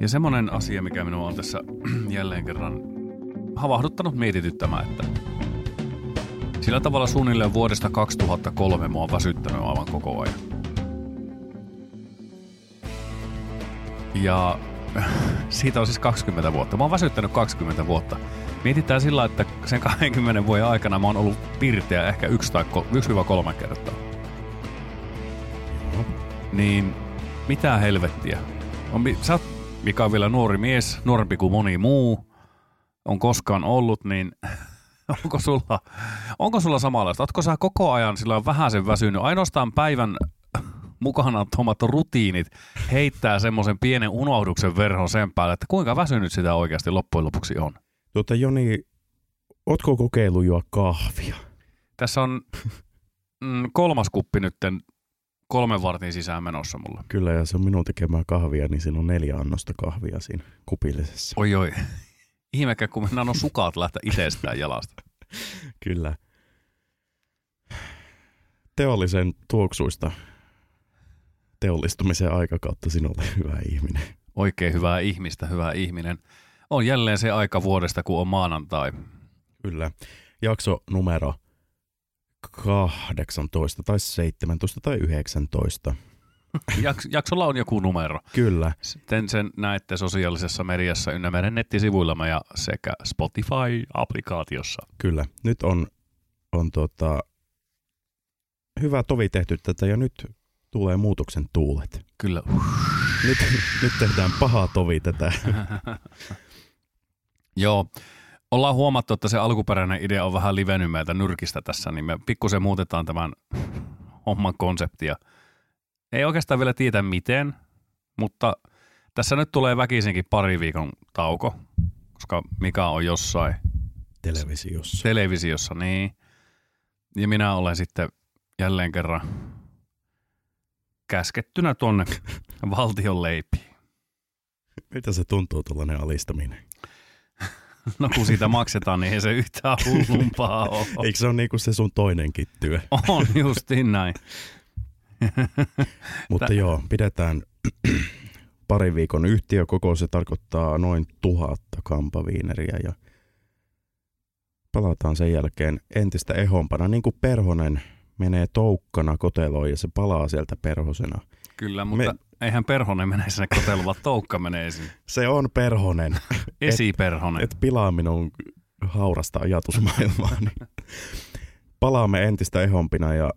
Ja semmoinen asia, mikä minua on tässä jälleen kerran havahduttanut mietityttämään, että sillä tavalla suunnilleen vuodesta 2003 mua on väsyttänyt aivan koko ajan. Ja siitä on siis 20 vuotta. Mä oon väsyttänyt 20 vuotta. Mietitään sillä, että sen 20 vuoden aikana mä oon ollut pirteä ehkä 1-3 kertaa. Niin mitä helvettiä. On, sä oot, mikä on vielä nuori mies, nuorempi kuin moni muu, on koskaan ollut, niin onko sulla, onko sulla samanlaista? Oletko sä koko ajan sillä vähän sen väsynyt? Ainoastaan päivän mukana tuomat rutiinit heittää semmoisen pienen unohduksen verhon sen päälle, että kuinka väsynyt sitä oikeasti loppujen lopuksi on. Tuota Joni, ootko kokeillut juo kahvia? Tässä on mm, kolmas kuppi nytten kolmen vartin sisään menossa mulla. Kyllä, ja se on minun tekemää kahvia, niin siinä on neljä annosta kahvia siinä kupillisessa. Oi oi. Ihmekä, kun mennään on sukat lähteä itsestään jalasta. Kyllä. Teollisen tuoksuista teollistumisen aikakautta sinulle, hyvä ihminen. Oikein hyvää ihmistä, hyvä ihminen. On jälleen se aika vuodesta, kun on maanantai. Kyllä. Jakso numero 18 tai 17 tai 19. Jaks, jaksolla on joku numero. Kyllä. Sitten sen näette sosiaalisessa mediassa ynnä meidän nettisivuillamme ja sekä Spotify-applikaatiossa. Kyllä. Nyt on, on tota, hyvä tovi tehty tätä ja nyt tulee muutoksen tuulet. Kyllä. Nyt, nyt tehdään pahaa tovi tätä. Joo. Ollaan huomattu, että se alkuperäinen idea on vähän livennyt meiltä nyrkistä tässä, niin me pikkusen muutetaan tämän homman konseptia. Ei oikeastaan vielä tiedä miten, mutta tässä nyt tulee väkisinkin pari viikon tauko, koska Mika on jossain. Televisiossa. Televisiossa, niin. Ja minä olen sitten jälleen kerran käskettynä tuonne valtion leipiin. Mitä se tuntuu tuollainen alistaminen? No kun siitä maksetaan, niin ei se yhtään hullumpaa ole. Eikö se ole niin kuin se sun toinenkin työ? On justiin näin. Mutta Tä... joo, pidetään pari viikon yhtiökokous. Se tarkoittaa noin tuhatta kampaviineriä ja palataan sen jälkeen entistä ehompana. Niin kuin Perhonen menee toukkana koteloon ja se palaa sieltä perhosena. Kyllä, mutta Me... eihän perhonen mene sinne koteloon, vaan toukka menee esiin. Se on perhonen. Esiperhonen. Et, et pilaa minun haurasta ajatusmaailmaani. Palaamme entistä ehompina ja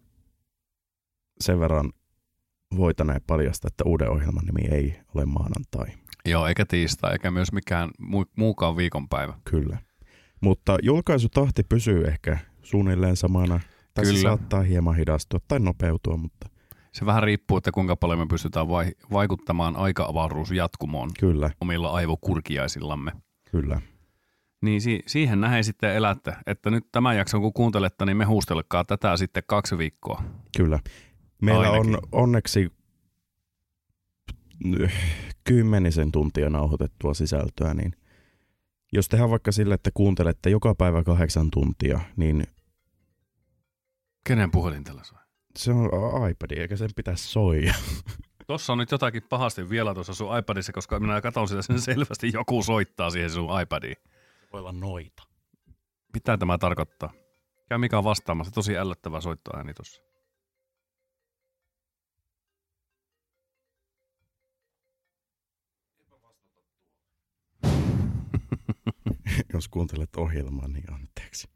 sen verran voitaneen paljasta, että uuden ohjelman nimi ei ole maanantai. Joo, eikä tiistai, eikä myös mikään muukaan viikonpäivä. Kyllä. Mutta julkaisutahti pysyy ehkä suunnilleen samana – tai Kyllä. se saattaa hieman hidastua tai nopeutua, mutta... Se vähän riippuu, että kuinka paljon me pystytään vai- vaikuttamaan aika-avaruusjatkumoon Kyllä. omilla aivokurkiaisillamme. Kyllä. Niin si- siihen näin sitten elätte, että nyt tämän jakson kun kuuntelette, niin me huustelkaa tätä sitten kaksi viikkoa. Kyllä. Meillä Ainakin. on onneksi kymmenisen tuntia nauhoitettua sisältöä, niin jos tehdään vaikka sille, että kuuntelette joka päivä kahdeksan tuntia, niin Kenen puhelin tällä soi? Se on iPad, eikä sen pitäisi soija. Tuossa on nyt jotakin pahasti vielä tuossa sun iPadissa, koska minä katson sitä sen selvästi joku soittaa siihen sun iPadiin. Se voi olla noita. Mitä tämä tarkoittaa? Käy mikä on vastaamassa. Tosi ällöttävä soittoääni tuossa. Jos kuuntelet ohjelmaa, niin anteeksi.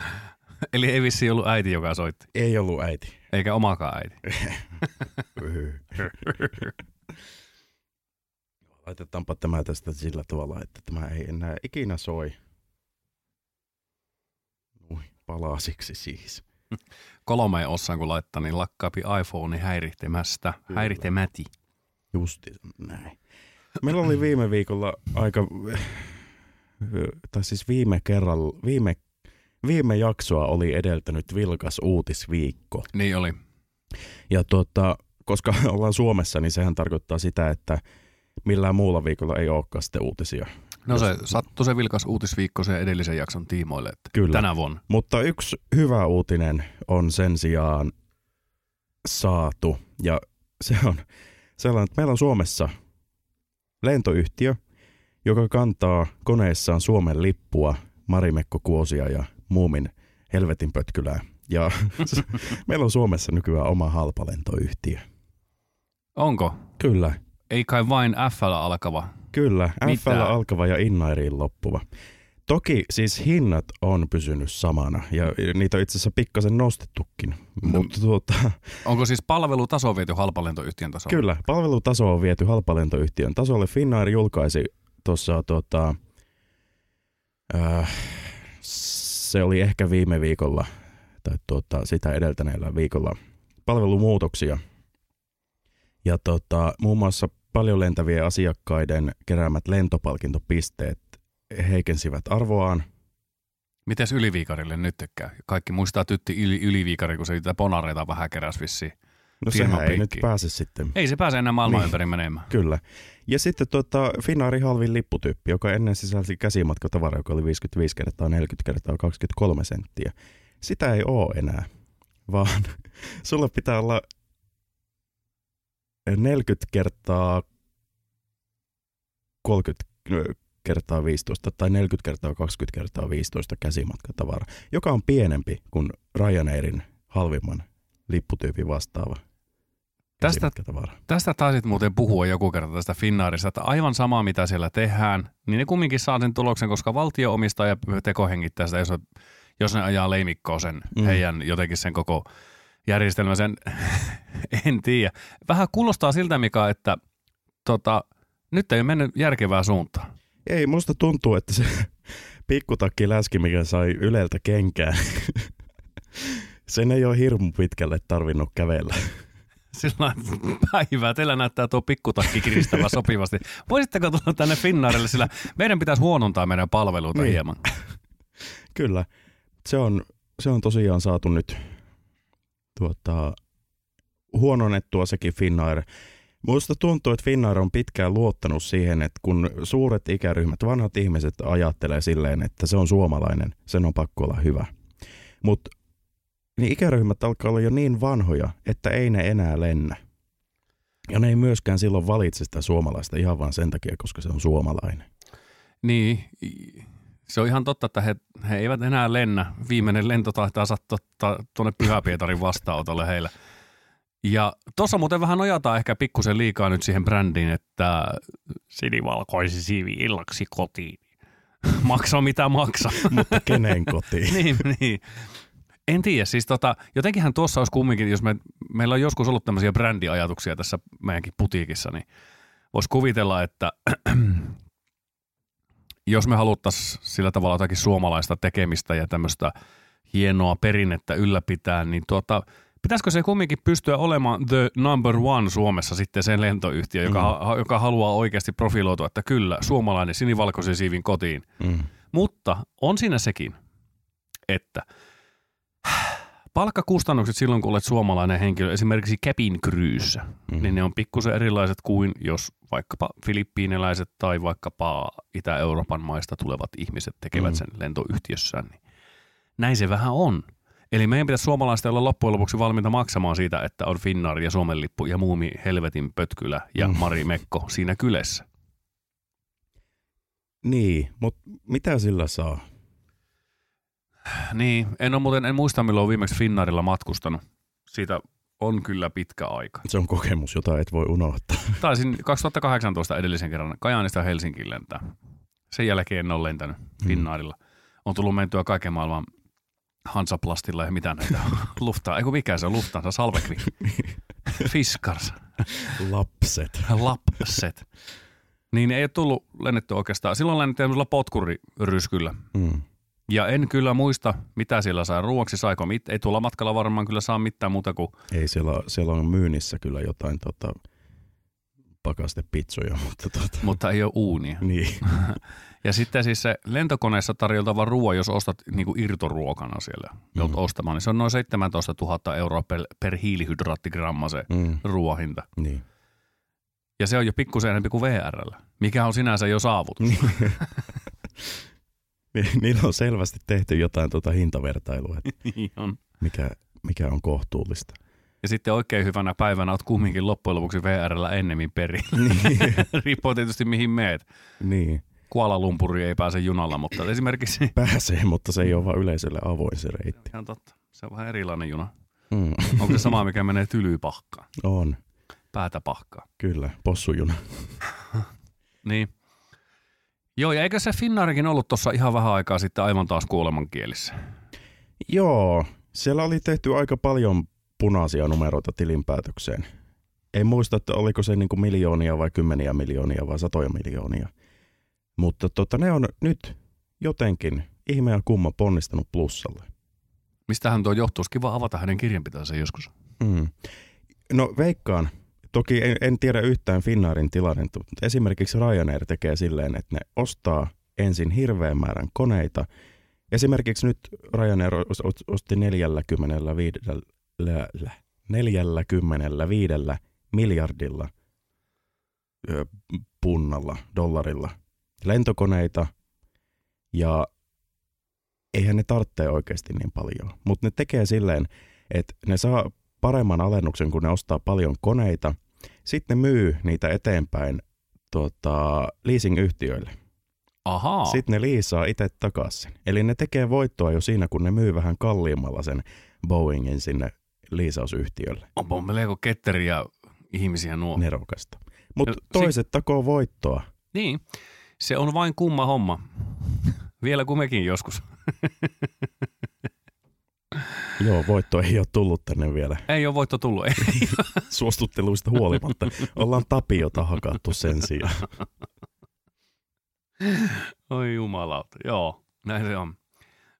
Eli ei vissi ollut äiti, joka soitti. Ei ollut äiti. Eikä omakaan äiti. Laitetaanpa tämä tästä sillä tavalla, että tämä ei enää ikinä soi. Ui, palasiksi siis. Kolmeen ossaan kun laittaa, niin lakkaapi iPhone häirihtemästä. Kyllä. Häirihtemäti. Justi näin. Meillä oli viime viikolla aika, tai siis viime kerralla, viime viime jaksoa oli edeltänyt vilkas uutisviikko. Niin oli. Ja tuota, koska ollaan Suomessa, niin sehän tarkoittaa sitä, että millään muulla viikolla ei olekaan sitten uutisia. No se sattui se vilkas uutisviikko sen edellisen jakson tiimoille, että Kyllä. tänä vuonna. Mutta yksi hyvä uutinen on sen sijaan saatu, ja se on sellainen, että meillä on Suomessa lentoyhtiö, joka kantaa koneessaan Suomen lippua, Marimekko Kuosia ja Muumin helvetin pötkylää. Ja meillä on Suomessa nykyään oma halpalentoyhtiö. Onko? Kyllä, Ei kai vain F alkava. kyllä. FL alkava ja Innairiin loppuva. Toki siis hinnat on pysynyt samana ja niitä on itse asiassa pikkasen nostettukin. Mutta tuota, Onko siis palvelutaso viety halpalentoyhtiön tasolle? Kyllä, palvelutaso on viety halpalentoyhtiön tasolle. Finnair julkaisi tuossa, tota, äh, se oli ehkä viime viikolla tai tuota, sitä edeltäneellä viikolla palvelumuutoksia. Ja tota, muun muassa paljon lentävien asiakkaiden keräämät lentopalkintopisteet heikensivät arvoaan. Mites Yliviikarille nyt käy? Kaikki muistaa tytti yli, Yliviikari, kun se niitä ponareita vähän keräs vissiin. No sehän ei nyt pääse sitten. Ei se pääse enää maailman Niin. ympäri menemään. Kyllä. Ja sitten tota, Finnairin halvin lipputyyppi, joka ennen sisälsi käsimatkatavara, joka oli 55 kertaa 40 kertaa 23 senttiä. Sitä ei oo enää, vaan sulla pitää olla 40 kertaa 30 kertaa 15 tai 40 kertaa 20 kertaa 15 käsimatkatavara, joka on pienempi kuin Ryanairin halvimman lipputyypin vastaava Tästä-. Tästä taisit muuten puhua joku kerta tästä Finnairista, että aivan sama mitä siellä tehdään, niin ne kumminkin saa sen tuloksen, koska valtio omistaa ja tekohengittää sitä, jos, jos ne ajaa leimikkoon sen mm. heidän jotenkin sen koko järjestelmän, sen en tiedä. Vähän kuulostaa siltä, Mika, että tota, nyt ei ole mennyt järkevää suuntaan. Ei, musta tuntuu, että se pikkutakki läski, mikä sai Yleltä kenkään, sen ei ole hirmu pitkälle tarvinnut kävellä. Sillä päivää, teillä näyttää tuo pikkutakki kiristävä sopivasti. Voisitteko tulla tänne Finnairille, sillä meidän pitäisi huonontaa meidän palveluita Niin. hieman. Kyllä, se on, se on tosiaan saatu nyt tuota, huononnettua sekin Finnair. Musta tuntuu, että Finnair on pitkään luottanut siihen, että kun suuret ikäryhmät, vanhat ihmiset ajattelee silleen, että se on suomalainen, sen on pakko olla hyvä. Mutta niin ikäryhmät alkaa olla jo niin vanhoja, että ei ne enää lennä. Ja ne ei myöskään silloin valitse sitä suomalaista ihan vaan sen takia, koska se on suomalainen. Niin, se on ihan totta, että he, he eivät enää lennä. Viimeinen lento taitaa sattua tuonne Pyhä-Pietarin vastaanotolle heillä. Ja tuossa muuten vähän nojataan ehkä pikkusen liikaa nyt siihen brändiin, että sinivalkoisi siivi illaksi kotiin. Maksaa mitä maksaa. Mutta kenen kotiin? niin, niin. En tiedä, siis tota, jotenkinhän tuossa olisi kumminkin, jos me, meillä on joskus ollut tämmöisiä brändiajatuksia tässä meidänkin putiikissa, niin voisi kuvitella, että jos me haluttaisiin sillä tavalla jotakin suomalaista tekemistä ja tämmöistä hienoa perinnettä ylläpitää, niin tuota, pitäisikö se kumminkin pystyä olemaan the number one Suomessa sitten sen lentoyhtiö, joka, Mm. mm. joka haluaa oikeasti profiloitua, että kyllä, suomalainen sinivalkoisen siivin kotiin. Mm. Mutta on siinä sekin, että palkkakustannukset silloin, kun olet suomalainen henkilö, esimerkiksi cabin crewssä, Mm. niin ne on pikkusen erilaiset kuin jos vaikkapa filippiiniläiset tai vaikkapa Itä-Euroopan maista tulevat ihmiset tekevät Mm. sen lentoyhtiössään. Niin näin se vähän on. Eli meidän pitäisi suomalaista olla loppujen lopuksi valmiita maksamaan siitä, että on Finnair ja Suomen lippu ja muumi helvetin pötkylä ja Mm. Mari Mekko siinä kylässä. Niin, mutta mitä sillä saa? Niin, en, ole muuten, en muista milloin viimeksi Finnairilla matkustanut. Siitä on kyllä pitkä aika. Se on kokemus, jota et voi unohtaa. Taisin 2018 edellisen kerran Kajaanista Helsinkiin lentää. Sen jälkeen en ole lentänyt Finnairilla. On tullut mentyä kaiken maailman Hansaplastilla ja mitä näitä luftaa. Eikö mikä se on luftansa? Salvekvi. Fiskars. Lapset. Lapset. Niin ei ole tullut lennetty oikeastaan. Silloin lennettiin tämmöisellä potkuriryskyllä. Mm. Ja en kyllä muista, mitä siellä sai ruoksi, saiko mit. Ei tuolla matkalla varmaan kyllä saa mitään muuta kuin Ei, siellä, siellä on myynnissä kyllä jotain tota, pakastepitsoja, mutta tota, mutta ei ole uunia. niin. Ja sitten siis se lentokoneessa tarjoltava ruoa, jos ostat niin kuin irtoruokana siellä, Mm. ostamaan, niin se on noin 17 000 euroa per, per hiilihydraattigramma se Mm. ruoahinta. niin. Ja se on jo pikkusen enemmän kuin VRllä, mikä on sinänsä jo saavutus. Ni- Niillä on selvästi tehty jotain tota hintavertailua, Niin on. mikä, mikä on kohtuullista. Ja sitten oikein hyvänä päivänä oot kumminkin loppujen lopuksi VRllä ennemmin peri. Niin. Riippuu tietysti mihin meet. niin. Kuala Lumpuri ei pääse junalla, mutta esimerkiksi... Pääsee, mutta se ei ole vaan yleisölle avoin se reitti. Ihan totta. Se on vähän erilainen juna. Mm. Onko se sama, mikä menee tylypahkaan? On, Päätä pahkaa. kyllä. Possujuna. Niin. Joo, ja eikö se Finnaarikin ollut tuossa ihan vähän aikaa sitten aivan taas kuolemankielissä? Joo, siellä oli tehty aika paljon punaisia numeroita tilinpäätökseen. Ei muista, että oliko se niin kuin miljoonia vai kymmeniä miljoonia vai satoja miljoonia. Mutta tota, ne on nyt jotenkin ihme ja kumma ponnistanut plussalle. Mistähän tuo johtuisi? Kiva avata hänen kirjanpitonsa joskus. Mm. No veikkaan. Toki en, en tiedä yhtään Finnairin tilannetta, mutta esimerkiksi Ryanair tekee silleen, että ne ostaa ensin hirveän määrän koneita. Esimerkiksi nyt Ryanair os- os- osti 45, 45 miljardilla punnalla, dollarilla lentokoneita ja eihän ne tarvitse oikeasti niin paljon. Mutta ne tekee silleen, että ne saa paremman alennuksen, kun ne ostaa paljon koneita. Sitten ne myy niitä eteenpäin tota, leasing-yhtiöille. Ahaa. Sitten ne liisaa itse takaisin. Eli ne tekee voittoa jo siinä, kun ne myy vähän kalliimmalla sen Boeingin sinne liisausyhtiölle. Onpa melko ketteriä ihmisiä nuo. Nerokasta. Mutta No, si- toiset takoo voittoa. Niin, se on vain kumma homma. Vielä kuin mekin joskus. Joo, voitto ei ole tullut tänne vielä Ei ole voitto tullut. Ei. suostutteluista huolimatta. Ollaan tapiota hakattu sen sijaan. Oi jumalauta. Joo, näin se on.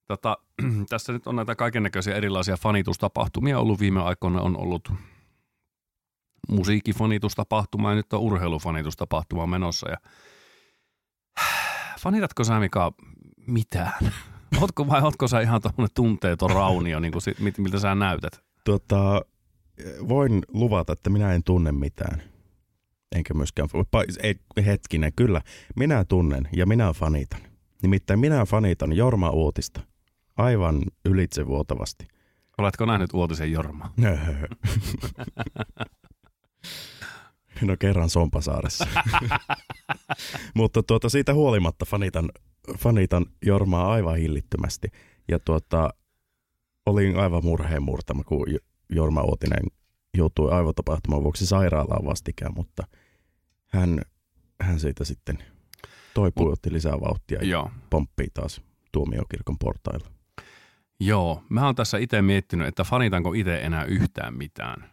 Tota, tässä nyt on näitä kaikennäköisiä erilaisia fanitustapahtumia ollut viime aikoina. On ollut musiikkifanitustapahtuma ja nyt on urheilufanitustapahtuma menossa. Ja... Fanitatko sä Mika mitään? Ootko vai ootko sä ihan tuommoinen tunteeton raunio, niin kuin sit, mit- miltä sä näytät? Tota, voin luvata, että minä en tunne mitään. Enkä myöskään, ei, hetkinen, kyllä, minä tunnen ja minä fanitan. Nimittäin minä fanitan Jorma Uutista aivan ylitsevuotavasti. Oletko nähnyt uutisen Jorma? No kerran Sompasaaressa. Mutta tuota, siitä huolimatta fanitan, fanitan Jormaa aivan hillittömästi. Ja tuota, olin aivan murheen murtama, kun Jo- Jorma Uotinen joutui aivotapahtuman vuoksi sairaalaan vastikään, mutta hän, hän siitä sitten toipui, otti lisää vauhtia ja Joo. pomppii taas tuomiokirkon portailla. Joo, mä oon tässä itse miettinyt, että fanitanko itse enää yhtään mitään.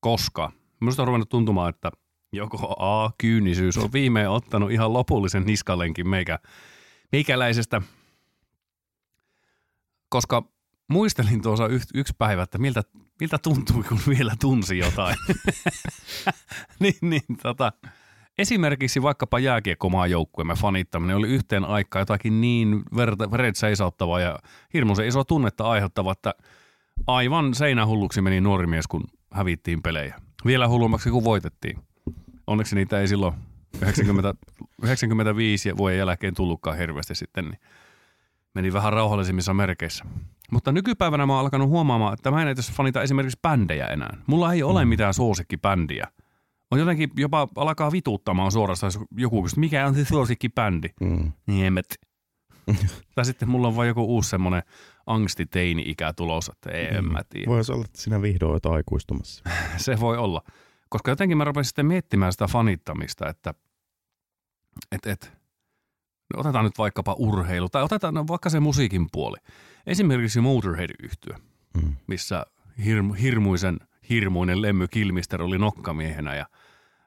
Koska minusta on ruvennut tuntumaan, että joko A, kyynisyys on viimein ottanut ihan lopullisen niskalenkin meikä, meikäläisestä. Koska muistelin tuossa yht, yksi päivä, että miltä, miltä tuntui, kun vielä tunsi jotain. niin, niin, tota, esimerkiksi vaikkapa jääkiekkomaan joukkueemme fanittaminen oli yhteen aikaan jotakin niin verta, veret seisauttavaa ja hirmuisen iso tunnetta aiheuttava, että aivan seinähulluksi meni nuori mies, kun hävittiin pelejä. Vielä hullummaksi, kun voitettiin. Onneksi niitä ei silloin 90, 95 vuoden jälkeen tullutkaan hirveästi sitten, niin meni vähän rauhallisemmissa merkeissä. Mutta nykypäivänä mä oon alkanut huomaamaan, että mä en edes fanita esimerkiksi bändejä enää. Mulla ei ole mitään suosikkibändiä. On jotenkin jopa alkaa vituuttamaan suorastaan, jos joku kysyy, mikä on se suosikkibändi? Mm. Niemet. tai sitten mulla on vain joku uusi semmoinen angstiteini-ikä tulossa, että ei, en mä tiedä. Voisi olla, että sinä vihdoin olet aikuistumassa. Se voi olla. Koska jotenkin mä rupesin sitten miettimään sitä fanittamista, että et, et, no otetaan nyt vaikkapa urheilu, tai otetaan no vaikka se musiikin puoli. Esimerkiksi Motorhead-yhtyö, Mm. missä hirmu, hirmuisen hirmuinen Lemmy Kilmister oli nokkamiehenä ja,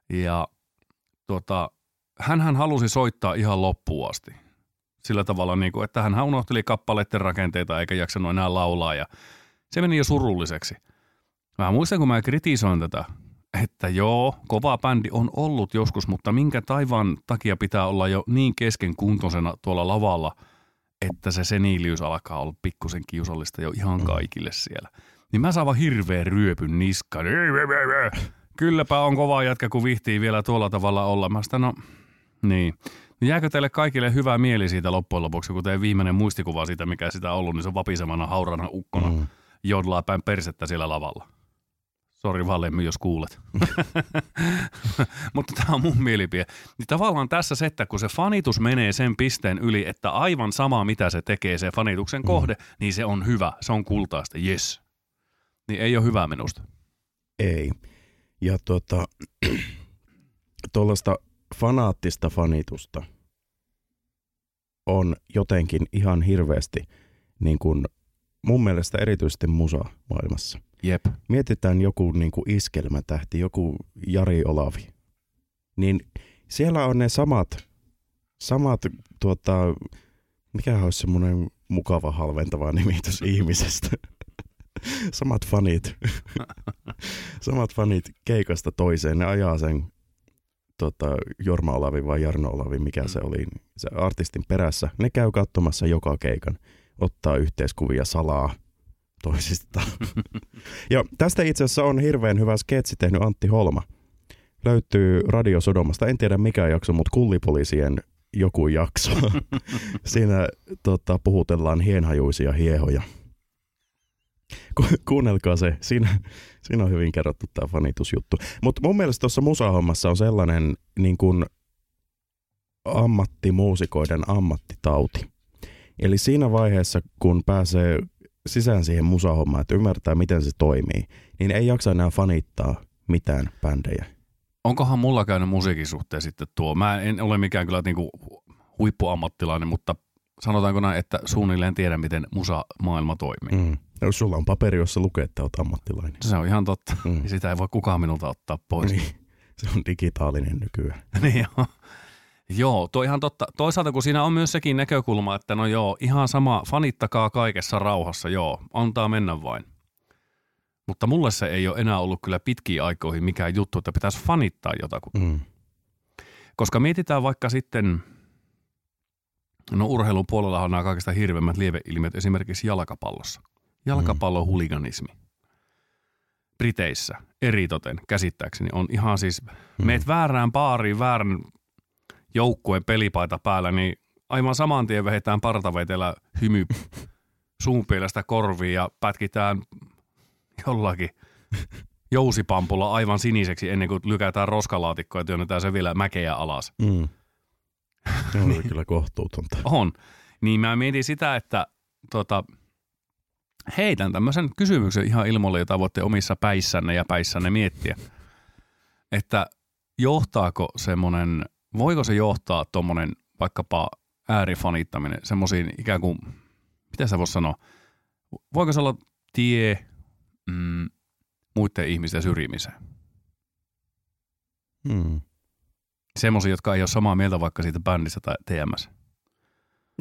ja tuota, hänhän halusi soittaa ihan loppuun asti. Sillä tavalla, niin kuin, että hän unohteli kappaleiden rakenteita eikä jaksanut enää laulaa ja se meni jo surulliseksi. Mä muistan, kun mä kritisoin tätä, että joo, kova bändi on ollut joskus, mutta minkä taivaan takia pitää olla jo niin keskenkuntoisena tuolla lavalla, että se seniiliys alkaa olla pikkusen kiusallista jo ihan kaikille siellä. Niin mä saan vaan hirveän ryöpyn niskaan. Kylläpä on kova jätkä, kun vihtii vielä tuolla tavalla olla. Mä sitä, no, niin. Niin jääkö teille kaikille hyvä mieli siitä loppujen lopuksi, kun teidän viimeinen muistikuva siitä, mikä sitä on ollut, niin se on vapisemana haurana ukkona Mm. jodlaa päin persettä siellä lavalla. Sori vaan Lemmy, jos kuulet. Mutta tämä on mun mielipide. Niin tavallaan tässä se, että kun se fanitus menee sen pisteen yli, että aivan sama mitä se tekee, se fanituksen Mm. kohde, niin se on hyvä, se on kultaista, yes. Niin ei ole hyvä minusta. Ei. Ja tuota, tuollaista fanaattista fanitusta on jotenkin ihan hirveästi niin kuin mun mielestä erityisesti musa-maailmassa. Jep. Mietitään joku niin kuin iskelmätähti, joku Jari Olavi. Niin siellä on ne samat, samat tuota, mikä olisi semmoinen mukava halventava nimitys ihmisestä. samat fanit. samat fanit keikasta toiseen. Ne ajaa sen tota, Jorma Olavi vai Jarno Olavi, mikä Mm. se oli, se artistin perässä. Ne käy katsomassa joka keikan, ottaa yhteiskuvia salaa toisistaan. ja tästä itse asiassa on hirveän hyvä sketsi tehnyt Antti Holma. Löytyy Radio Sodomasta, en tiedä mikä jakso, mutta kullipoliisien joku jakso. Siinä tota, puhutellaan hienhajuisia hiehoja. Ku, kuunnelkaa se, siinä, siinä on hyvin kerrottu tämä fanitusjuttu. Mutta mun mielestä tuossa musahommassa on sellainen niin kuin ammattimuusikoiden ammattitauti. Eli siinä vaiheessa, kun pääsee sisään siihen musahommaan, että ymmärtää, miten se toimii, niin ei jaksa enää fanittaa mitään bändejä. Onkohan mulla käynyt musiikin suhteen sitten tuo? Mä en ole mikään kyllä niinku huippuammattilainen, mutta sanotaanko näin, että suunnilleen tiedän, miten musa-maailma toimii. Mm. Jos sulla on paperi, jossa lukee, että olet ammattilainen. Se on ihan totta. Mm. Sitä ei voi kukaan minulta ottaa pois. Niin, se on digitaalinen nykyään. niin joo. Joo, tuo ihan totta. Toisaalta kun siinä on myös sekin näkökulma, että no joo, ihan sama, fanittakaa kaikessa rauhassa, joo, antaa mennä vain. Mutta mulle se ei ole enää ollut kyllä pitkiin aikoihin mikään juttu, että pitäisi fanittaa jotakuta. Mm. Koska mietitään vaikka sitten, no urheilun puolella on nämä kaikista hirveimmät lieveilmiöt esimerkiksi jalkapallossa. Jalkapallon huliganismi. Briteissä eritoten käsittääkseni on ihan siis, Mm. meet väärään baariin, väärän joukkueen pelipaita päällä, niin aivan saman tien vehetään partaveitellä hymy suunpielestä korviin ja pätkitään jollakin jousipampulla aivan siniseksi ennen kuin lykätään roskalaatikkoa ja työnnetään se vielä mäkeä alas. Mm. Se on kyllä kohtuutonta. On. Niin mä mietin sitä, että tota, heitän tämmöisen kysymyksen ihan ilmoille, jota voitte omissa päissänne ja päissänne miettiä. Että johtaako semmoinen, voiko se johtaa tuommoinen vaikkapa äärifanittaminen semmoisiin ikään kuin, mitä sä vois sanoa, voiko se olla tie mm, muiden ihmisten syrjimiseen? Mm. Semmoisia, jotka ei ole samaa mieltä vaikka siitä bändistä tai TMS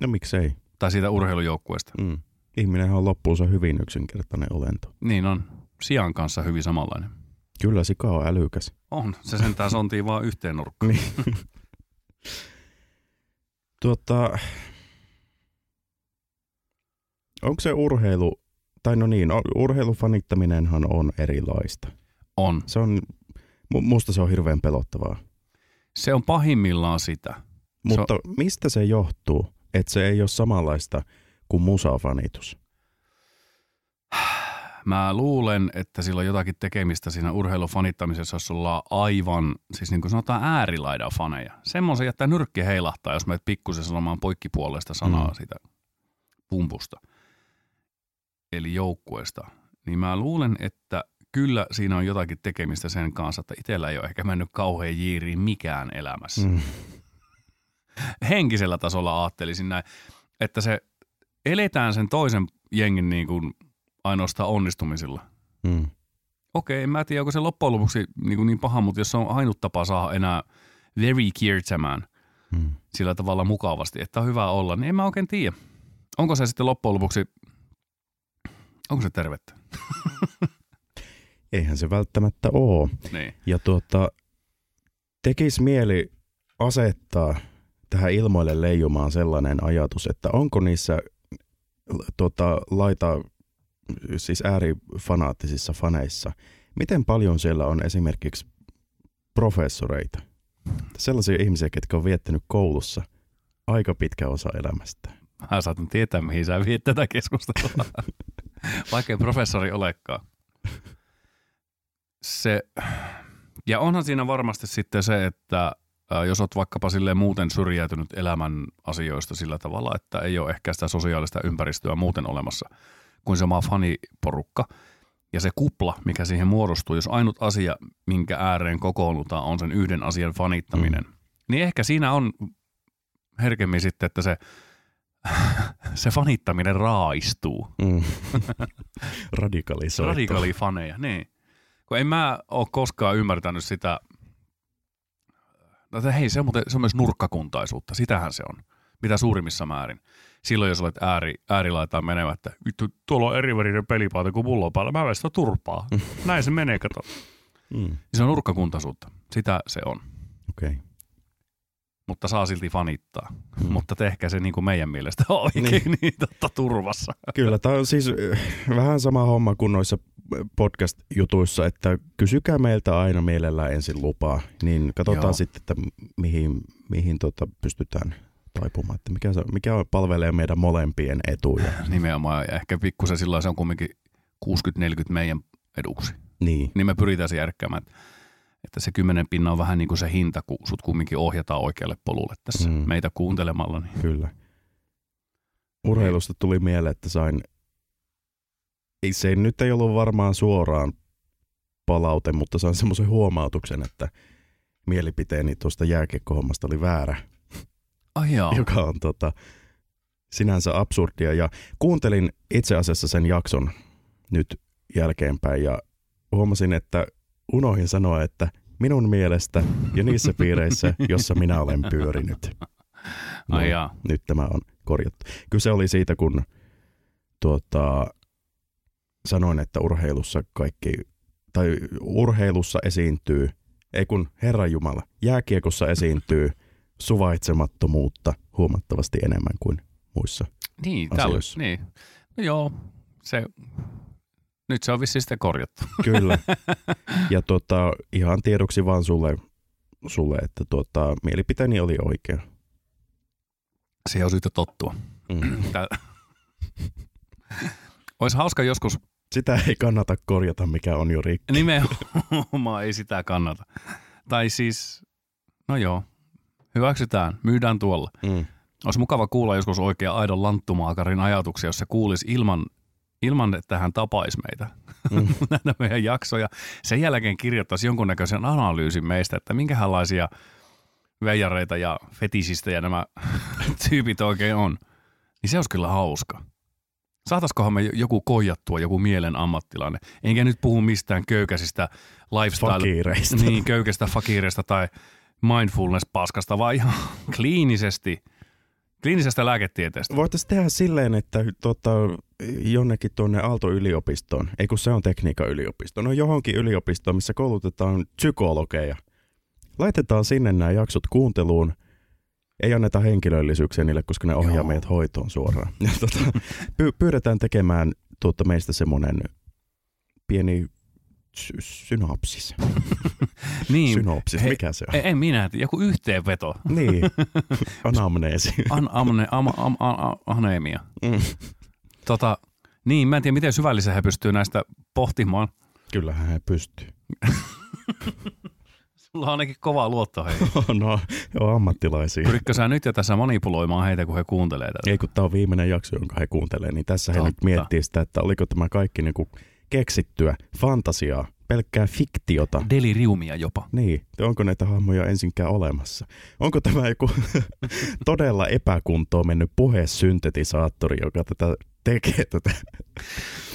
No miksei. tai siitä urheilujoukkueesta. Mm. Ihminenhän on loppuunsa hyvin yksinkertainen olento. Niin on. Sian kanssa hyvin samanlainen. Kyllä sika on älykäs. On. Se sentään sontii vaan yhteen nurkkaan. Tuota, onko se urheilu, tai no niin, urheilufanittaminenhan on erilaista. On. Se on, mu- musta se on hirveän pelottavaa. Se on pahimmillaan sitä. Mutta mistä se johtuu, että se ei ole samanlaista kuin musafanitus? Mä luulen, että sillä on jotakin tekemistä siinä urheilufanittamisessa, jos ollaan aivan, siis niin kuin sanotaan äärilaidan faneja. Semmoisen, että nyrkki heilahtaa, jos meet pikkusen sanomaan poikkipuolesta sanaa Mm. mm. siitä pumpusta. Eli joukkueesta. Niin mä luulen, että kyllä siinä on jotakin tekemistä sen kanssa, että itsellä ei ole ehkä mennyt kauhean jiiriin mikään elämässä. Mm. henkisellä tasolla ajattelisin näin, että se eletään sen toisen jengin niin kuin ainoastaan onnistumisilla. Mm. Okei, en mä tiedä, onko se loppujen lopuksi niin, niin paha, mutta jos se on ainut tapa saada enää very kiertämään Mm. sillä tavalla mukavasti, että on hyvä olla, niin en mä oikein tiedä. Onko se sitten loppujen lopuksi, onko se tervettä? Eihän se välttämättä ole. Niin. Ja tuota, tekisi mieli asettaa tähän ilmoille leijumaan sellainen ajatus, että onko niissä tuota, laita, siis äärifanaattisissa faneissa, miten paljon siellä on esimerkiksi professoreita, sellaisia ihmisiä, ketkä on viettänyt koulussa aika pitkä osa elämästä. Mä saatan tietää, mihin sä viet tätä keskustelua. Vaikka ei professori olekaan. se, ja onhan siinä varmasti sitten se, että jos olet vaikkapa silleen muuten syrjäytynyt elämän asioista sillä tavalla, että ei ole ehkä sitä sosiaalista ympäristöä muuten olemassa kuin se oma faniporukka, ja se kupla, mikä siihen muodostuu, jos ainut asia, minkä ääreen kokoonnutaan, on sen yhden asian fanittaminen, mm. niin ehkä siinä on herkemmin sitten, että se, se fanittaminen raaistuu. Mm. Radikalisoitu. Radikaalifaneja, niin. Kun en mä ole koskaan ymmärtänyt sitä, no, että hei, se on, muuten, se on myös nurkkakuntaisuutta, sitähän se on, mitä suurimmissa määrin. Silloin, jos olet ääri, äärilaitaan menevä, että vittu, tuolla on erivärinen pelipaita kuin mulla on päällä, mä sitä turpaa. Näin se menee, kato. Mm. Se on nurkkakuntaisuutta, sitä se on. Okei. Okay. Mutta saa silti fanittaa. Mm. Mutta tehkää se niin kuin meidän mielestä oikein niin, niin totta, turvassa. Kyllä, tämä on siis äh, vähän sama homma kuin noissa podcast-jutuissa, että kysykää meiltä aina mielellään ensin lupaa, niin katsotaan Joo. sitten, että mihin, mihin tota pystytään taipumaan, että mikä, se, mikä palvelee meidän molempien etuja. Nimenomaan, ja ehkä pikkusen sillä se on kumminkin 60-40 meidän eduksi. Niin, Niin me pyritään se järkkäämään, että, että se kymmenen pinna on vähän niin kuin se hinta, kun sut kumminkin ohjataan oikealle polulle tässä Mm. mm. meitä kuuntelemalla. Niin. kyllä. Urheilusta tuli mieleen, että sain, ei se nyt ei ollut varmaan suoraan palaute, mutta sain semmoisen huomautuksen, että mielipiteeni tuosta jääkiekkohommasta oli väärä. Ai jaa. joka on tota, sinänsä absurdia. Ja kuuntelin itse asiassa sen jakson nyt jälkeenpäin ja huomasin, että unohin sanoa, että minun mielestä ja niissä piireissä, jossa minä olen pyörinyt. No, Ai jaa. nyt tämä on korjattu. Kyse oli siitä, kun tuota, sanoin, että urheilussa kaikki, tai urheilussa esiintyy, ei kun Herran Jumala, jääkiekossa esiintyy suvaitsemattomuutta huomattavasti enemmän kuin muissa. Niin, täällä, asioissa. niin. No joo, se, nyt se on vissiin sitten korjattu. Kyllä. Ja tota, ihan tiedoksi vaan sulle, sulle että tota, mielipiteeni oli oikea. Siihen on syytä tottua. Mm. Tää... Olisi hauska joskus, Sitä ei kannata korjata, mikä on jo rikki. nimenomaan ei sitä kannata. Tai siis, no joo, hyväksytään, myydään tuolla. Mm. Olisi mukava kuulla joskus oikea aidon lanttumaakarin ajatuksia, jos se kuulisi ilman, ilman että hän tapaisi meitä Mm. näitä meidän jaksoja. Sen jälkeen kirjoittaisi jonkunnäköisen analyysin meistä, että minkälaisia veijareita ja fetisistä ja nämä tyypit oikein on. Niin se olisi kyllä hauska. Saataisikohan me joku koijattua, joku mielen ammattilainen. Enkä nyt puhu mistään köykäisistä lifestyle... Fakiireista. Niin, köykäistä fakiireista tai mindfulness-paskasta, vaan ihan kliinisesti, kliinisestä lääketieteestä. Voitaisiin tehdä silleen, että tota, jonnekin tuonne Aalto-yliopistoon, ei kun se on tekniikan yliopisto, no johonkin yliopistoon, missä koulutetaan psykologeja. Laitetaan sinne nämä jaksot kuunteluun, ei anneta henkilöllisyyksiä niille, koska ne ohjaa Joo. meidät hoitoon suoraan. Ja tota, py- pyydetään tekemään tuota, meistä semmoinen pieni sy- synopsis. Niin, Synopsis, Hei, mikä se on? en minä, joku yhteenveto. Niin, anamneesi. An, amne, am, am, am, anemia. Mm. Tota, niin, mä en tiedä, miten syvällisen he pystyy näistä pohtimaan. Kyllähän he pystyy. Sulla on ainakin kova luotto heihin. no, joo, ammattilaisia. Pyritkö sä nyt jo tässä manipuloimaan heitä, kun he kuuntelee tätä? Ei kun tämä on viimeinen jakso, jonka he kuuntelee, niin tässä he Totta. nyt miettii sitä, että oliko tämä kaikki niinku keksittyä fantasiaa, pelkkää fiktiota. Deliriumia jopa. Niin, onko näitä hahmoja ensinkään olemassa? Onko tämä joku todella epäkuntoon mennyt puhesyntetisaattori, joka tätä tekee tätä?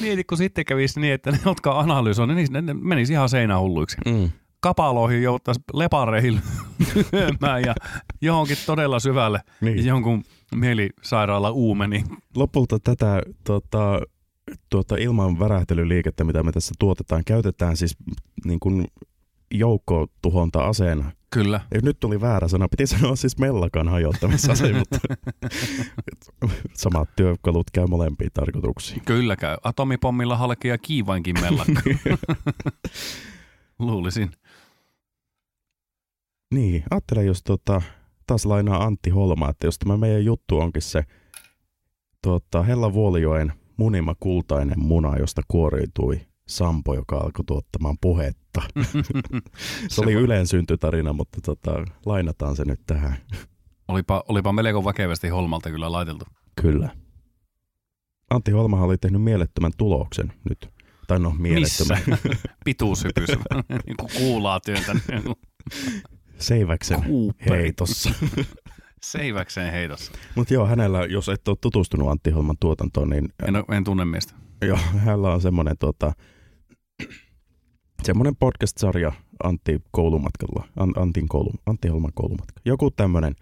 Mieti, kun sitten kävisi niin, että ne, jotka analysoivat, niin ne, ne menisi ihan seinähulluiksi. Mm. Kapaloihin jouttaisi lepareihin lyömään ja johonkin todella syvälle Niin. jonkun mielisairaala uumeni. Lopulta tätä tota, tuota, ilman värähtelyliikettä, mitä me tässä tuotetaan, käytetään siis niin kuin joukkotuhonta aseena. Kyllä. Ja nyt tuli väärä sana, piti sanoa siis mellakan hajottamisase, mutta samat työkalut käy molempiin tarkoituksiin. Kyllä käy. Atomipommilla halki ja kiivainkin mellakka. Luulisin. Niin, ajattele, jos tota, taas lainaa Antti Holma, että jos tämä meidän juttu onkin se tota, Hella Vuolijoen munima kultainen muna, josta kuoriutui Sampo, joka alkoi tuottamaan puhetta. se, oli Yleen syntytarina, mutta tota, lainataan se nyt tähän. Olipa, olipa melko väkevästi Holmalta kyllä laiteltu. Kyllä. Antti Holmahan oli tehnyt mielettömän tuloksen nyt. Tai no, mielettömän. Missä? Pituushypys. niin kuin kuulaa työntänyt. Seiväksen heitossa. Seiväkseen heitossa. Mutta joo, hänellä, jos et ole tutustunut Antti Holman tuotantoon, niin En, oo- en tunne miestä. joo, hänellä on semmoinen tota, semmoinen podcast-sarja Antti koulumatkalla, An, Antin koulu, Antti Holman koulumatka. Joku tämmöinen,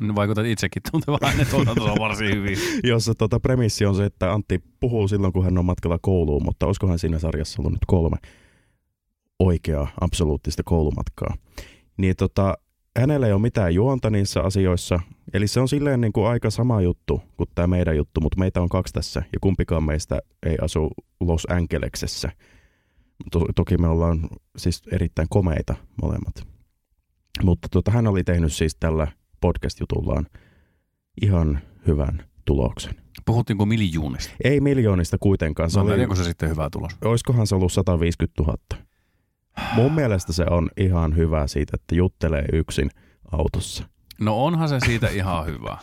Nyt Vaikutat itsekin tuntevan hänen tuotantonsa varsin hyvin. jossa tota premissi on se, että Antti puhuu silloin, kun hän on matkalla kouluun, mutta olisikohan siinä sarjassa ollut nyt kolme oikeaa, absoluuttista koulumatkaa. Niin tota, hänellä ei ole mitään juonta niissä asioissa, eli se on silleen niin kuin aika sama juttu kuin tämä meidän juttu, mutta meitä on kaksi tässä, ja kumpikaan meistä ei asu Los Angelesessä. To- toki me ollaan siis erittäin komeita molemmat. Mutta tota, hän oli tehnyt siis tällä podcast-jutullaan ihan hyvän tuloksen. Puhuttiinko miljoonista? Ei miljoonista kuitenkaan. Se Se oli, oli... se sitten hyvä tulos? olisikohan se ollut 150 000? Mun mielestä se on ihan hyvä siitä, että juttelee yksin autossa. No onhan se siitä ihan hyvä.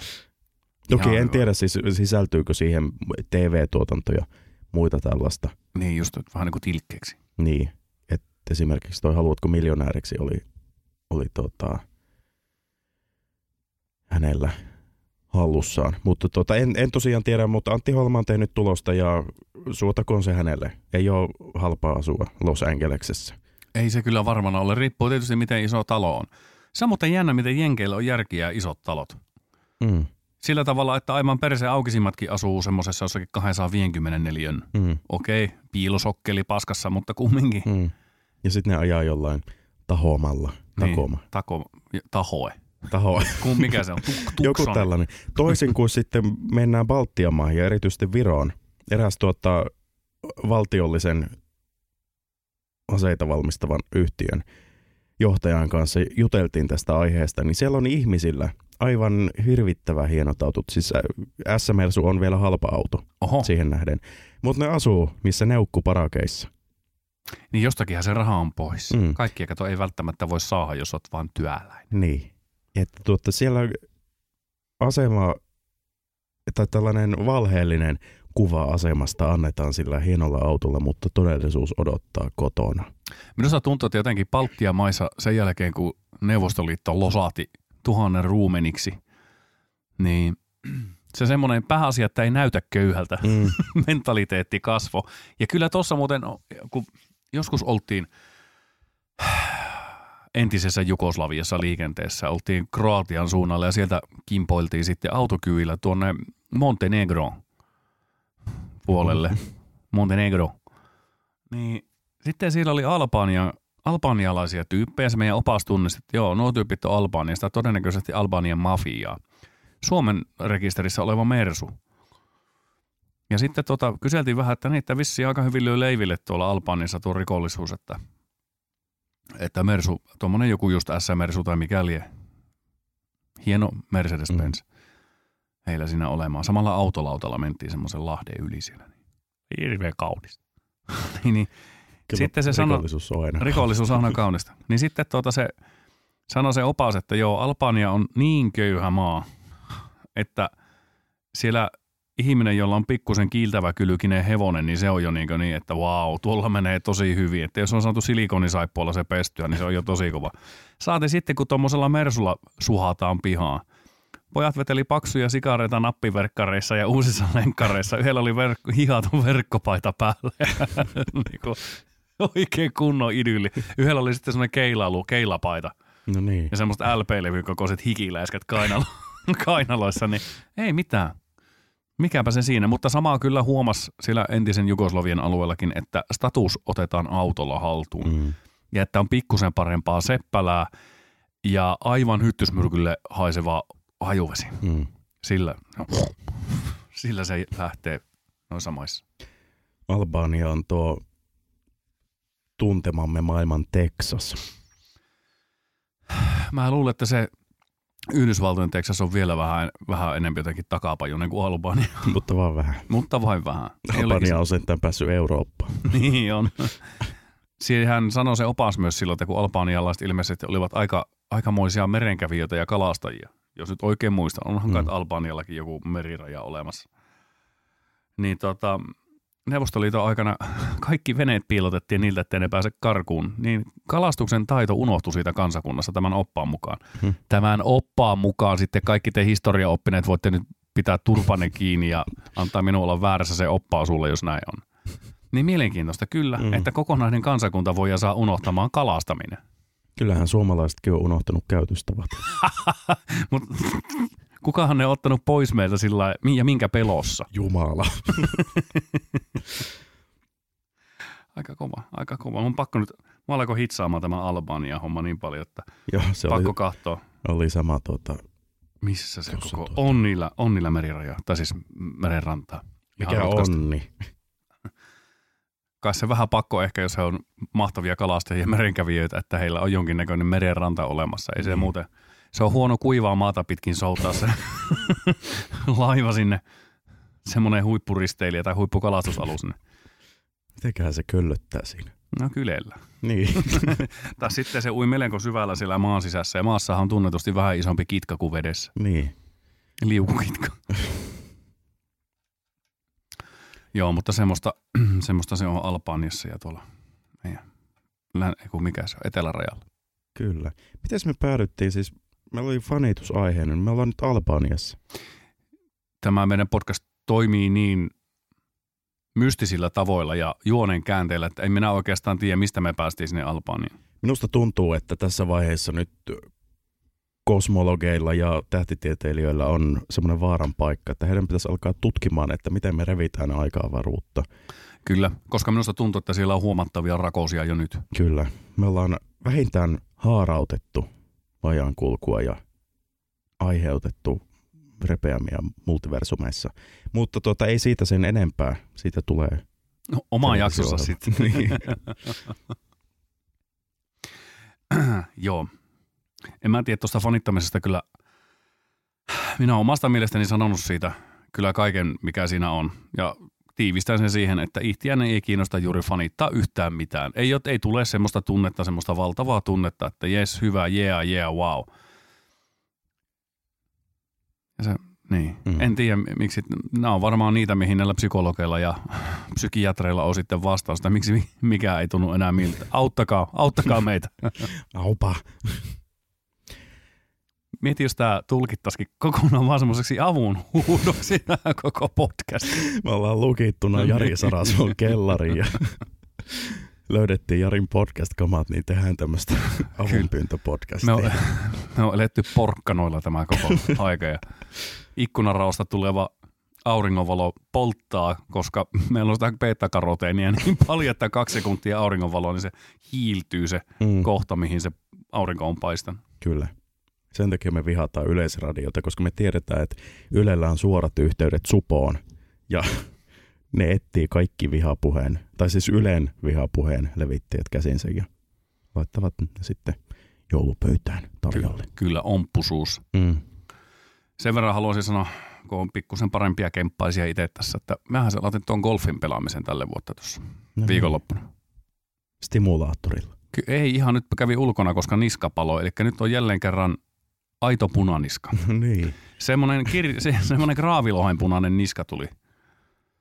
Toki Ihan en hyvä. tiedä, siis sisältyykö siihen TV-tuotantoja muita tällaista. Niin just vähän niin kuin tilkkeeksi. Niin, että esimerkiksi toi Haluatko miljonääriksi oli, oli tota, hänellä hallussaan. Mutta tota, en, en tosiaan tiedä, mutta Antti Holma on tehnyt tulosta ja suotakoon se hänelle. Ei ole halpaa asua Los Angelesessa. Ei se kyllä varmana ole. Riippuu tietysti miten iso talo on. Se on muuten jännä, miten Jenkeillä on järkiä isot talot. Mm, Sillä tavalla, että aivan perse aukisimmatkin asuu semmoisessa jossakin 250 neliön. mm, Okei, piilosokkeli paskassa, mutta kumminkin. mm. Ja sitten ne ajaa jollain tahomalla. Takoma. Niin, tako, tahoe. Taho. Kun mikä se on? Tuk, Joku tällainen. Toisin kuin sitten mennään Baltian maihin ja erityisesti Viroon. Eräs tuota, valtiollisen aseita valmistavan yhtiön johtajan kanssa juteltiin tästä aiheesta, niin siellä on ihmisillä aivan hirvittävä hienot autot. Siis äh, S-Mersu on vielä halpa auto Oho, siihen nähden. Mutta ne asuu missä neukku parakeissa. niin jostakinhan se raha on pois. Mm. Kaikkia kato ei välttämättä voi saada, jos oot vaan työläinen. Niin. Että tuota, siellä asema tai tällainen valheellinen kuva asemasta annetaan sillä hienolla autolla, mutta todellisuus odottaa kotona. Minusta tuntuu, että jotenkin Baltian maissa sen jälkeen, kun Neuvostoliitto losahti tuhannen ruumeniksi, niin se semmoinen pääasia, että ei näytä köyhältä Mm. mentaliteetti kasvo. Ja kyllä tuossa muuten, kun joskus oltiin entisessä Jugoslaviassa liikenteessä, oltiin Kroatian suunnalla ja sieltä kimpoiltiin sitten autokyydillä tuonne Montenegro puolelle. Montenegro. Niin sitten siellä oli Albania, albanialaisia tyyppejä. Se meidän opas tunnisti, että joo, nuo tyypit on Albaniasta, todennäköisesti Albanian mafiaa. Suomen rekisterissä oleva Mersu. Ja sitten tota, kyseltiin vähän, että niitä vissiin aika hyvin lyö leiville tuolla Albaniassa tuo rikollisuus, että, että Mersu, tuommoinen joku just S-Mersu tai mikä lie, hieno Mercedes-Benz, mm. Heillä siinä olemaan. Samalla autolautalla mentiin semmoisen lahden yli siellä. Niin. Hirveän kaunis. niin, niin. Kyllä Sitten se sanoi, rikollisuus on aina. rikollisuus on aina kaunista. Niin sitten tuota se sanoi se opas, että joo, Albania on niin köyhä maa, että siellä ihminen, jolla on pikkusen kiiltävä kylkinen hevonen, niin se on jo niin, niin että vau, tuolla menee tosi hyvin. Että jos on saatu silikonisaippualla se pestyä, niin se on jo tosi kova. Saati sitten, kun tuommoisella mersulla suhataan pihaan. Pojat veteli paksuja sikareita nappiverkkareissa ja uusissa lenkkareissa. Yhdellä oli verkko, hihaton verkkopaita päällä. niin kuin oikein kunnon idylli. Yhdellä oli sitten semmoinen keilailu, keilapaita No niin. ja semmoista LP-levyn kokoiset hikiläiskät kainalo, kainaloissa, niin ei mitään. Mikäpä se siinä, mutta samaa kyllä huomas siellä entisen Jugoslovian alueellakin, että status otetaan autolla haltuun. Mm. Ja että on pikkusen parempaa seppälää ja aivan hyttysmyrkylle haiseva hajuvesi. Mm. Sillä, no, sillä se lähtee noissa maissa. Albania on tuo tuntemamme maailman Texas. Mä luulen, että se Yhdysvaltojen Texas on vielä vähän, vähän enemmän jotenkin takapajuinen kuin Albania, Mutta vaan vähän. mutta vain vähän. Albania on sentään päässyt Eurooppaan. Niin on. Siihen sanoi se opas myös silloin, että kun albanialaiset ilmeisesti olivat aika, aikamoisia merenkävijöitä ja kalastajia. Jos nyt oikein muistan, onhan kai Mm. Albaniallakin joku meriraja olemassa. Niin tota, Neuvostoliiton aikana kaikki veneet piilotettiin niiltä, ettei ne pääse karkuun. Niin kalastuksen taito unohtui siitä kansakunnassa tämän oppaan mukaan. Hmm. Tämän oppaan mukaan sitten kaikki te historiaoppineet voitte nyt pitää turpanne kiinni ja antaa minun olla väärässä se oppaa sulle, jos näin on. Niin mielenkiintoista kyllä, Mm. mm. että kokonainen kansakunta voi ja saa unohtamaan kalastaminen. Kyllähän suomalaisetkin on unohtanut käytöstavat. Mutta kukahan ne on ottanut pois meiltä sillä ja minkä pelossa? Jumala. Aika kova, aika kova. Mun pakko nyt, mä alkoi hitsaamaan tämä Albania homma niin paljon, että Joo, se pakko oli, katsoa, oli sama tuota, missä se koko, tuota. on niillä, on niillä meriraja, tai siis merenrantaa. Mikä onni. Kai se vähän pakko ehkä, jos he on mahtavia kalastajia ja merenkävijöitä, että heillä on jonkinnäköinen merenranta olemassa. Ei se Mm. muuten, se on huono kuivaa maata pitkin soutaa se laiva sinne, semmoinen huippuristeilijä tai huippukalastusalus. sinne. Mitenköhän se köllöttää siinä? No kyllä. Niin. Tai sitten se ui melko syvällä siellä maan sisässä ja maassahan on tunnetusti vähän isompi kitka kuin vedessä. niin. Liukukitka. Joo, mutta semmoista, semmoista se on Albaniassa ja tuolla meidän, län, ei kun mikä se on, etelärajalla. Kyllä. Miten me päädyttiin siis, meillä oli fanitusaiheena, niin me ollaan nyt Albaniassa. Tämä meidän podcast toimii niin mystisillä tavoilla ja juonen käänteillä, että en minä oikeastaan tiedä, mistä me päästiin sinne Albaniin. Minusta tuntuu, että tässä vaiheessa nyt kosmologeilla ja tähtitieteilijöillä on semmoinen vaaran paikka, että heidän pitäisi alkaa tutkimaan, että miten me revitään aika-avaruutta. Kyllä, koska minusta tuntuu, että siellä on huomattavia rakousia jo nyt. Kyllä, me ollaan vähintään haarautettu ajankulkua ja aiheutettu repeämiä multiversumeissa. Mutta tuota, ei siitä sen enempää. Siitä tulee No, oma jaksossa sitten. Joo. En mä tiedä tuosta fanittamisesta kyllä. Minä olen omasta mielestäni sanonut siitä kyllä kaiken, mikä siinä on. Ja tiivistän sen siihen, että ihtiäinen ei kiinnosta juuri fanittaa yhtään mitään. Ei, ole- ei tule semmoista tunnetta, semmoista valtavaa tunnetta, että jes, hyvä, yeah, yeah, wow. Ja se, niin. Mm. En tiedä, miksi. Nämä on varmaan niitä, mihin näillä psykologeilla ja psykiatreilla on sitten vastausta. Miksi mi- mikä ei tunnu enää miltä. Auttakaa, auttakaa meitä. aupa. Mieti, jos tämä tulkittaisikin kokonaan vaan semmoiseksi avun huudoksi tämä koko podcast. Me ollaan lukittuna Jari Sarasvon kellariin ja löydettiin Jarin podcast-kamat, niin tehdään tämmöistä avunpyyntöpodcastia. Me on, me on eletty porkkanoilla tämä koko aika ja ikkunarausta tuleva auringonvalo polttaa, koska meillä on sitä beta-karoteenia niin paljon, että kaksi sekuntia auringonvaloa, niin se hiiltyy se mm, kohta, mihin se aurinko on paistanut. Kyllä. Sen takia me vihataan yleisradiota, koska me tiedetään, että Ylellä on suorat yhteydet Supoon ja ne etsii kaikki vihapuheen, tai siis Ylen vihapuheen levittäjät käsinsä ja laittavat ne sitten joulupöytään tarjolle. Kyllä, kyllä omppusuus. Mm. Sen verran haluaisin sanoa, kun on pikkusen parempia kemppaisia itse tässä, että mähän se aloitin tuon golfin pelaamisen tälle vuotta tuossa No, viikonloppuna. Stimulaattorilla. Ky- ei ihan nyt kävi ulkona, koska niska paloi, eli nyt on jälleen kerran aito punaniska. niin. Semmoinen, kir- se, semmoinen graavilohen punainen niska tuli.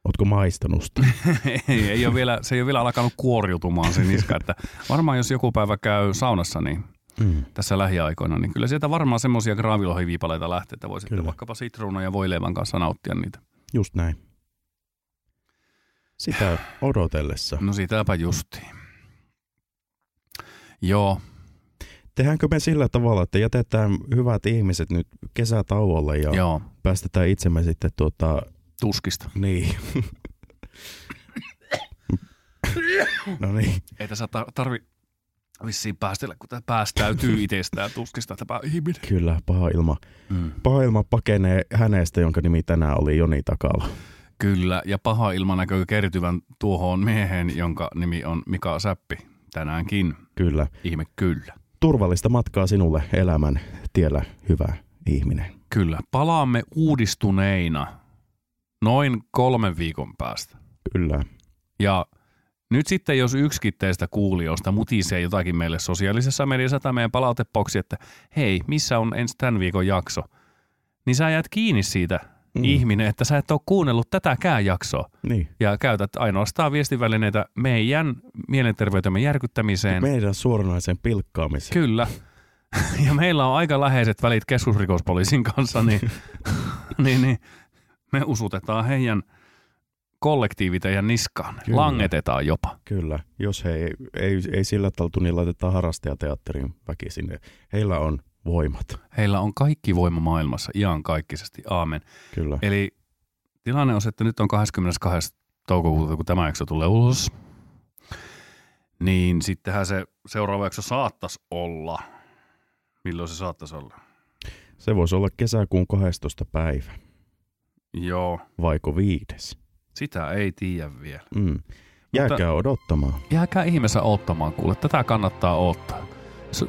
Ootko maistanut sitä? ei, ei ole vielä, se ei ole vielä alkanut kuoriutumaan se niska, että varmaan jos joku päivä käy saunassa niin Mm. tässä lähiaikoina, niin kyllä sieltä varmaan semmoisia graavilohiviipaleita lähtee, että voi sitten vaikkapa sitruuna ja voileivän kanssa nauttia niitä. Just näin. Sitä odotellessa. No sitäpä justiin. Joo, Tehdäänkö me sillä tavalla, että jätetään hyvät ihmiset nyt kesätauolle ja joo, päästetään itsemme sitten tuota, tuskista. niin. no niin, Ei tässä tar- tarvi vissiin päästellä, kun tämä päästäytyy itsestään tuskista tämä ihminen. kyllä, paha ilma. Mm. Paha ilma pakenee hänestä, jonka nimi tänään oli Joni Takala. Kyllä, ja paha ilma näkyy kertyvän tuohon miehen, jonka nimi on Mika Säppi. Tänäänkin. Kyllä. Ihme kyllä. Turvallista matkaa sinulle elämän tiellä, hyvä ihminen. Kyllä. Palaamme uudistuneina noin kolmen viikon päästä. Kyllä. Ja nyt sitten, jos yksikin teistä kuulijoista mutisee jotakin meille sosiaalisessa mediassa tai meidän palautepoksi, että hei, missä on ensi tämän viikon jakso, niin sä jäät kiinni siitä mm. ihminen, että sä et ole kuunnellut tätäkään jaksoa. Niin. Ja käytät ainoastaan viestivälineitä meidän mielenterveytemme järkyttämiseen. Meidän suoranaiseen pilkkaamiseen. Kyllä. Ja meillä on aika läheiset välit keskusrikospoliisin kanssa, niin, niin, niin me usutetaan heidän kollektiivit ja niskaan. Kyllä. Langetetaan jopa. Kyllä. Jos he ei, ei, ei sillä taltu, niin laitetaan harrastajateatterin väkisin. Heillä on voimat. Heillä on kaikki voima maailmassa, iankaikkisesti. Aamen. Kyllä. Eli tilanne on se, että nyt on 22. toukokuuta, kun tämä jakso tulee ulos. Niin sittenhän se seuraava jakso saattaisi olla. Milloin se saattaisi olla? Se voisi olla kesäkuun 12. päivä, Joo, vaiko viides. sitä ei tiedä vielä. Mm. Jääkää odottamaan. Jääkää ihmeessä ottamaan, kuule. Tätä kannattaa ottaa. S-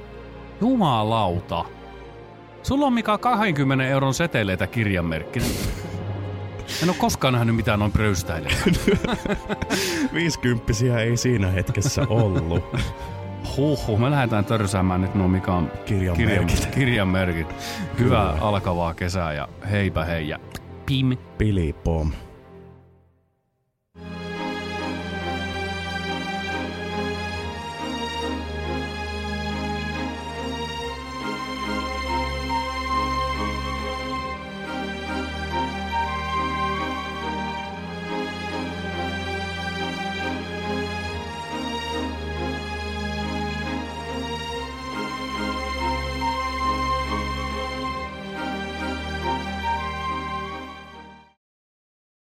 Jumalauta. Sulla on mikä 20 euron seteleitä kirjanmerkkinä. En ole koskaan nähnyt mitään noin pröystäille. Viisikymppisiä ei siinä hetkessä ollut. Huhhuh, me lähdetään törsäämään nyt nuo mikä on Kirjanmerkit. kirjan, kirjanmerkit. Hyvää Kyllä. alkavaa kesää ja heipä hei ja pim. Pili pom.